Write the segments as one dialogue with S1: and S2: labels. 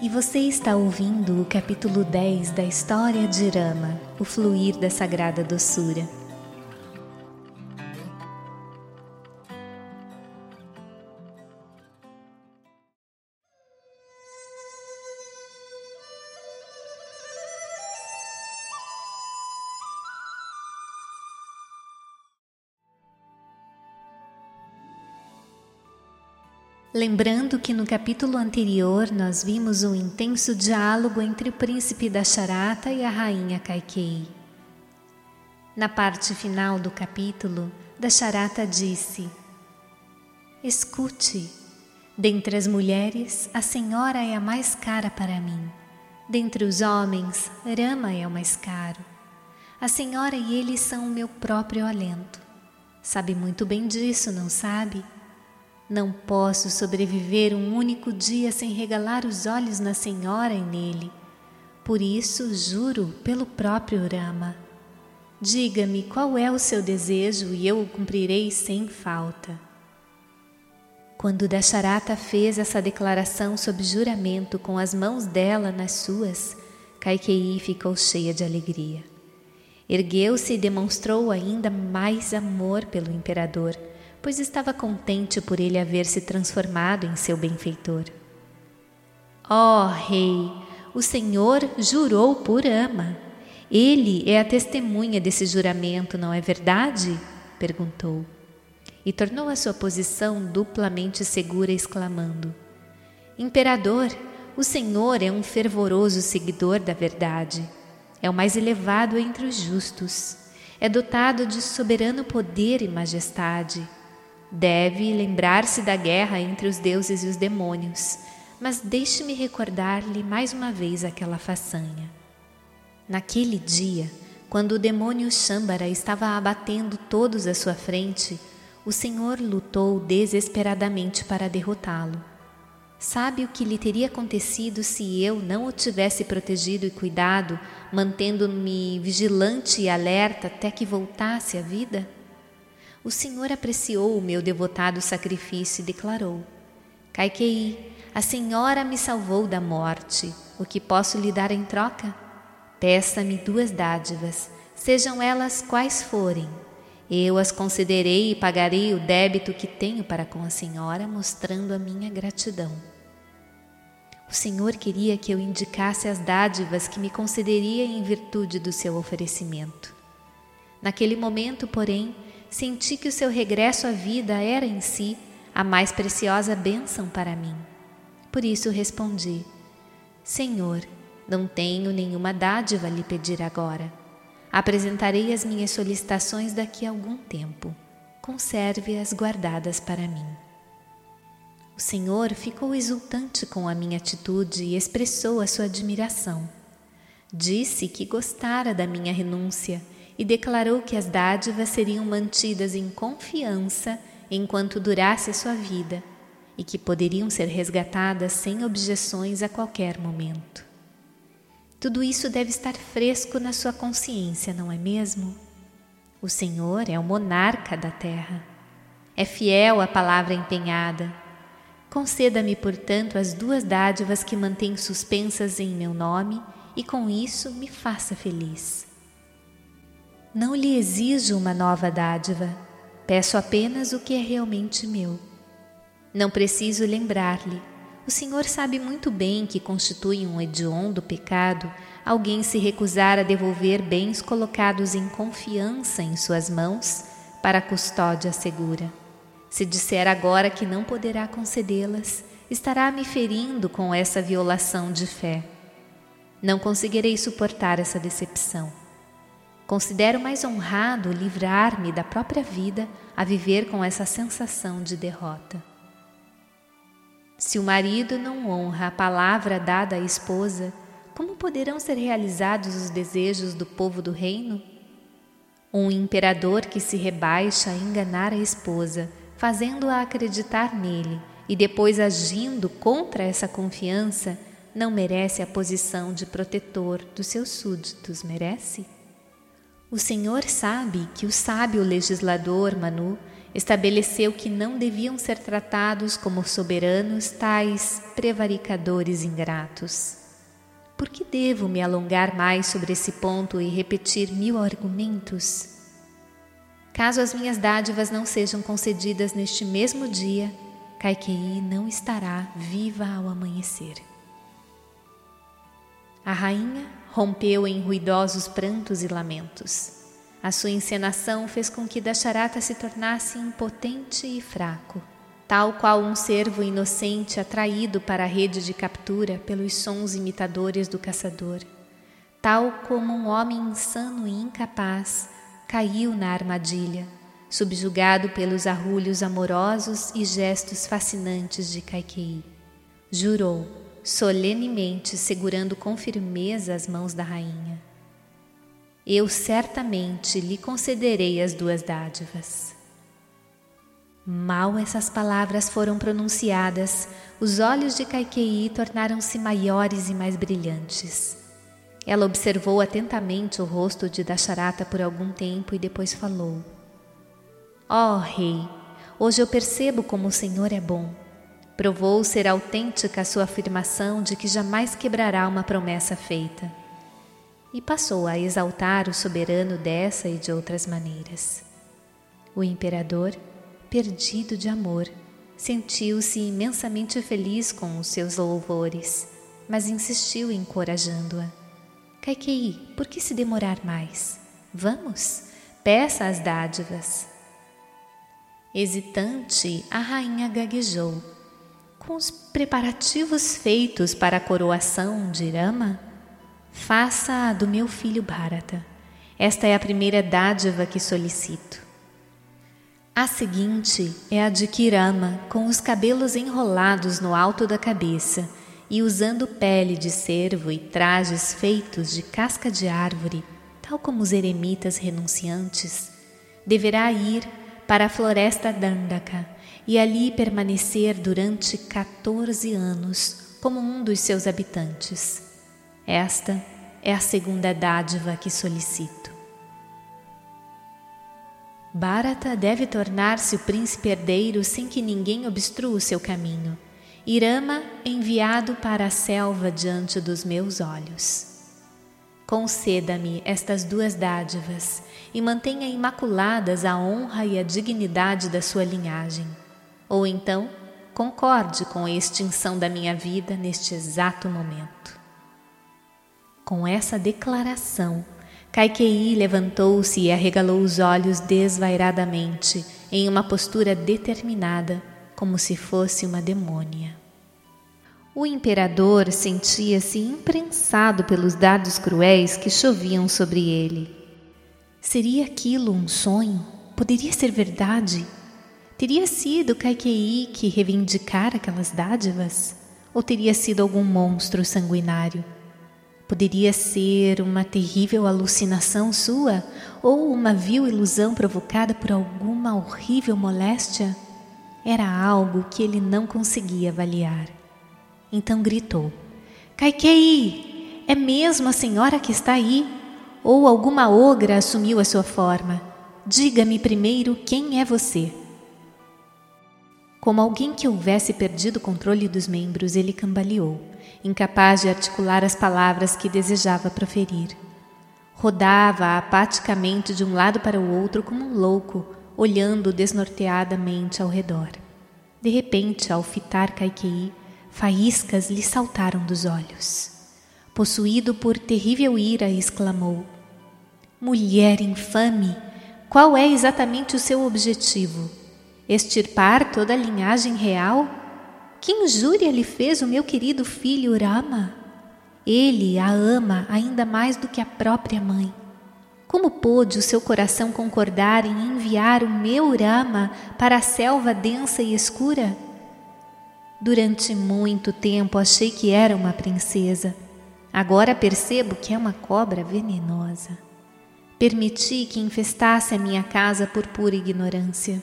S1: E você está ouvindo o capítulo 10 da história de Rama, o fluir da sagrada doçura. Lembrando que no capítulo anterior nós vimos um intenso diálogo entre o príncipe da Charata e a rainha Kaikei. Na parte final do capítulo, Dasharata disse: Escute, dentre as mulheres, a senhora é a mais cara para mim. Dentre os homens, Rama é o mais caro. A senhora e ele são o meu próprio alento. Sabe muito bem disso, não sabe? Não posso sobreviver um único dia sem regalar os olhos na Senhora e nele. Por isso, juro pelo próprio Rama. Diga-me qual é o seu desejo e eu o cumprirei sem falta. Quando Dasharata fez essa declaração sob juramento com as mãos dela nas suas, Kaikei ficou cheia de alegria. Ergueu-se e demonstrou ainda mais amor pelo imperador pois estava contente por ele haver se transformado em seu benfeitor. Ó oh, Rei, o Senhor jurou por ama. Ele é a testemunha desse juramento, não é verdade? perguntou. E tornou a sua posição duplamente segura, exclamando: Imperador, o Senhor é um fervoroso seguidor da verdade. É o mais elevado entre os justos. É dotado de soberano poder e majestade Deve lembrar-se da guerra entre os deuses e os demônios, mas deixe-me recordar-lhe mais uma vez aquela façanha. Naquele dia, quando o demônio Shambara estava abatendo todos à sua frente, o Senhor lutou desesperadamente para derrotá-lo. Sabe o que lhe teria acontecido se eu não o tivesse protegido e cuidado, mantendo-me vigilante e alerta até que voltasse à vida? O Senhor apreciou o meu devotado sacrifício e declarou: Caiquei, a Senhora me salvou da morte. O que posso lhe dar em troca? Peça-me duas dádivas, sejam elas quais forem. Eu as concederei e pagarei o débito que tenho para com a Senhora, mostrando a minha gratidão. O Senhor queria que eu indicasse as dádivas que me concederia em virtude do seu oferecimento. Naquele momento, porém, senti que o seu regresso à vida era em si a mais preciosa bênção para mim. Por isso respondi: Senhor, não tenho nenhuma dádiva a lhe pedir agora. Apresentarei as minhas solicitações daqui a algum tempo. Conserve-as guardadas para mim. O Senhor ficou exultante com a minha atitude e expressou a sua admiração. Disse que gostara da minha renúncia e declarou que as dádivas seriam mantidas em confiança enquanto durasse sua vida e que poderiam ser resgatadas sem objeções a qualquer momento. Tudo isso deve estar fresco na sua consciência, não é mesmo? O Senhor é o monarca da terra. É fiel à palavra empenhada. Conceda-me, portanto, as duas dádivas que mantém suspensas em meu nome e com isso me faça feliz. Não lhe exijo uma nova dádiva, peço apenas o que é realmente meu. Não preciso lembrar-lhe. O Senhor sabe muito bem que constitui um hediondo pecado alguém se recusar a devolver bens colocados em confiança em suas mãos para custódia segura. Se disser agora que não poderá concedê-las, estará me ferindo com essa violação de fé. Não conseguirei suportar essa decepção. Considero mais honrado livrar-me da própria vida a viver com essa sensação de derrota. Se o marido não honra a palavra dada à esposa, como poderão ser realizados os desejos do povo do reino? Um imperador que se rebaixa a enganar a esposa, fazendo-a acreditar nele e depois agindo contra essa confiança, não merece a posição de protetor dos seus súditos, merece? O Senhor sabe que o sábio legislador Manu estabeleceu que não deviam ser tratados como soberanos tais prevaricadores ingratos. Por que devo me alongar mais sobre esse ponto e repetir mil argumentos? Caso as minhas dádivas não sejam concedidas neste mesmo dia, Kaikei não estará viva ao amanhecer. A rainha rompeu em ruidosos prantos e lamentos. A sua encenação fez com que Dasharata se tornasse impotente e fraco, tal qual um cervo inocente atraído para a rede de captura pelos sons imitadores do caçador, tal como um homem insano e incapaz caiu na armadilha, subjugado pelos arrulhos amorosos e gestos fascinantes de Kaikei. Jurou, solenemente segurando com firmeza as mãos da rainha eu certamente lhe concederei as duas dádivas. Mal essas palavras foram pronunciadas, os olhos de Kaikei tornaram-se maiores e mais brilhantes. Ela observou atentamente o rosto de Dasharata por algum tempo e depois falou: Ó oh, rei, hoje eu percebo como o Senhor é bom. Provou ser autêntica a sua afirmação de que jamais quebrará uma promessa feita e passou a exaltar o soberano dessa e de outras maneiras. O imperador, perdido de amor, sentiu-se imensamente feliz com os seus louvores, mas insistiu encorajando-a. Kaikei, por que se demorar mais? Vamos, peça as dádivas. Hesitante, a rainha gaguejou. Com os preparativos feitos para a coroação de Rama, Faça a do meu filho Bharata. Esta é a primeira dádiva que solicito. A seguinte é a de Kirama, com os cabelos enrolados no alto da cabeça e usando pele de cervo e trajes feitos de casca de árvore, tal como os eremitas renunciantes, deverá ir para a floresta Dandaka e ali permanecer durante 14 anos como um dos seus habitantes. Esta é a segunda dádiva que solicito. Bharata deve tornar-se o príncipe herdeiro sem que ninguém obstrua o seu caminho. Irama enviado para a selva diante dos meus olhos. Conceda-me estas duas dádivas e mantenha imaculadas a honra e a dignidade da sua linhagem. Ou então, concorde com a extinção da minha vida neste exato momento. Com essa declaração, Kaikei levantou-se e arregalou os olhos desvairadamente, em uma postura determinada, como se fosse uma demônia. O imperador sentia-se imprensado pelos dardos cruéis que choviam sobre ele. Seria aquilo um sonho? Poderia ser verdade? Teria sido Kaikei que reivindicara aquelas dádivas? Ou teria sido algum monstro sanguinário? Poderia ser uma terrível alucinação sua ou uma vil ilusão provocada por alguma horrível moléstia? Era algo que ele não conseguia avaliar. Então gritou: Kaikei, é mesmo a senhora que está aí? Ou alguma ogra assumiu a sua forma? Diga-me primeiro quem é você. Como alguém que houvesse perdido o controle dos membros, ele cambaleou incapaz de articular as palavras que desejava proferir. Rodava apaticamente de um lado para o outro como um louco, olhando desnorteadamente ao redor. De repente, ao fitar Kaikei, faíscas lhe saltaram dos olhos. Possuído por terrível ira, exclamou: Mulher infame, qual é exatamente o seu objetivo? Extirpar toda a linhagem real? Que injúria lhe fez o meu querido filho Rama? Ele a ama ainda mais do que a própria mãe. Como pôde o seu coração concordar em enviar o meu Rama para a selva densa e escura? Durante muito tempo achei que era uma princesa. Agora percebo que é uma cobra venenosa. Permiti que infestasse a minha casa por pura ignorância.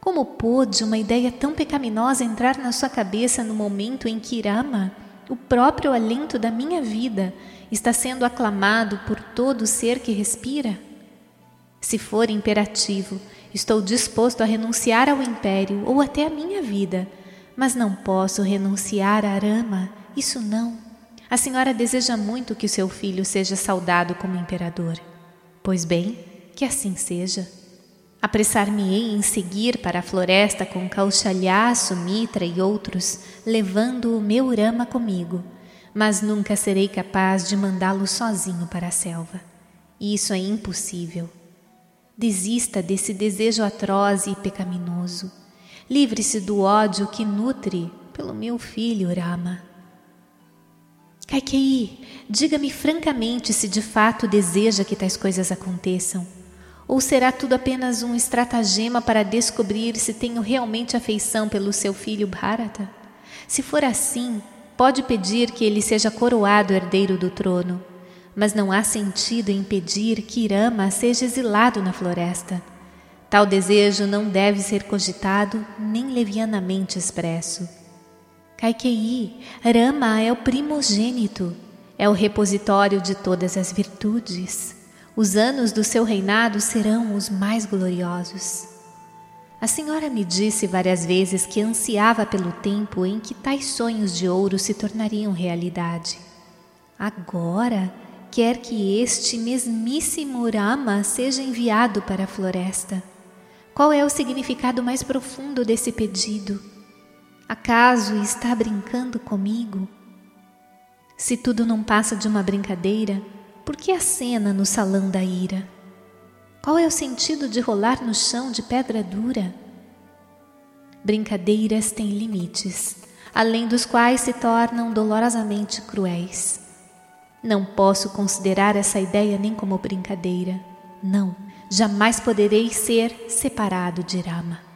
S1: Como pôde uma ideia tão pecaminosa entrar na sua cabeça no momento em que Rama, o próprio alento da minha vida, está sendo aclamado por todo ser que respira? Se for imperativo, Estou disposto a renunciar ao império ou até à minha vida, mas não posso renunciar a Rama, isso não. A senhora deseja muito que o seu filho seja saudado como imperador. Pois bem, que assim seja. Apressar-me-ei em seguir para a floresta com Kaushalya, Sumitra e outros, levando o meu Rama comigo, mas nunca serei capaz de mandá-lo sozinho para a selva. Isso é impossível. Desista desse desejo atroz e pecaminoso. Livre-se do ódio que nutre pelo meu filho Rama. Kaikei, diga-me francamente se de fato deseja que tais coisas aconteçam. Ou será tudo apenas um estratagema para descobrir se tenho realmente afeição pelo seu filho Bharata? Se for assim, pode pedir que ele seja coroado herdeiro do trono mas não há sentido em pedir que Rama seja exilado na floresta. Tal desejo não deve ser cogitado nem levianamente expresso. Kaikei, Rama é o primogênito, é o repositório de todas as virtudes. Os anos do seu reinado serão os mais gloriosos. A senhora me disse várias vezes que ansiava pelo tempo em que tais sonhos de ouro se tornariam realidade. Agora, quer que este mesmíssimo Rama seja enviado para a floresta. Qual é o significado mais profundo desse pedido? Acaso está brincando comigo? Se tudo não passa de uma brincadeira, por que a cena no salão da ira? Qual é o sentido de rolar no chão de pedra dura? Brincadeiras têm limites, além dos quais se tornam dolorosamente cruéis. Não posso considerar essa ideia nem como brincadeira. Não, jamais poderei ser separado de Rama.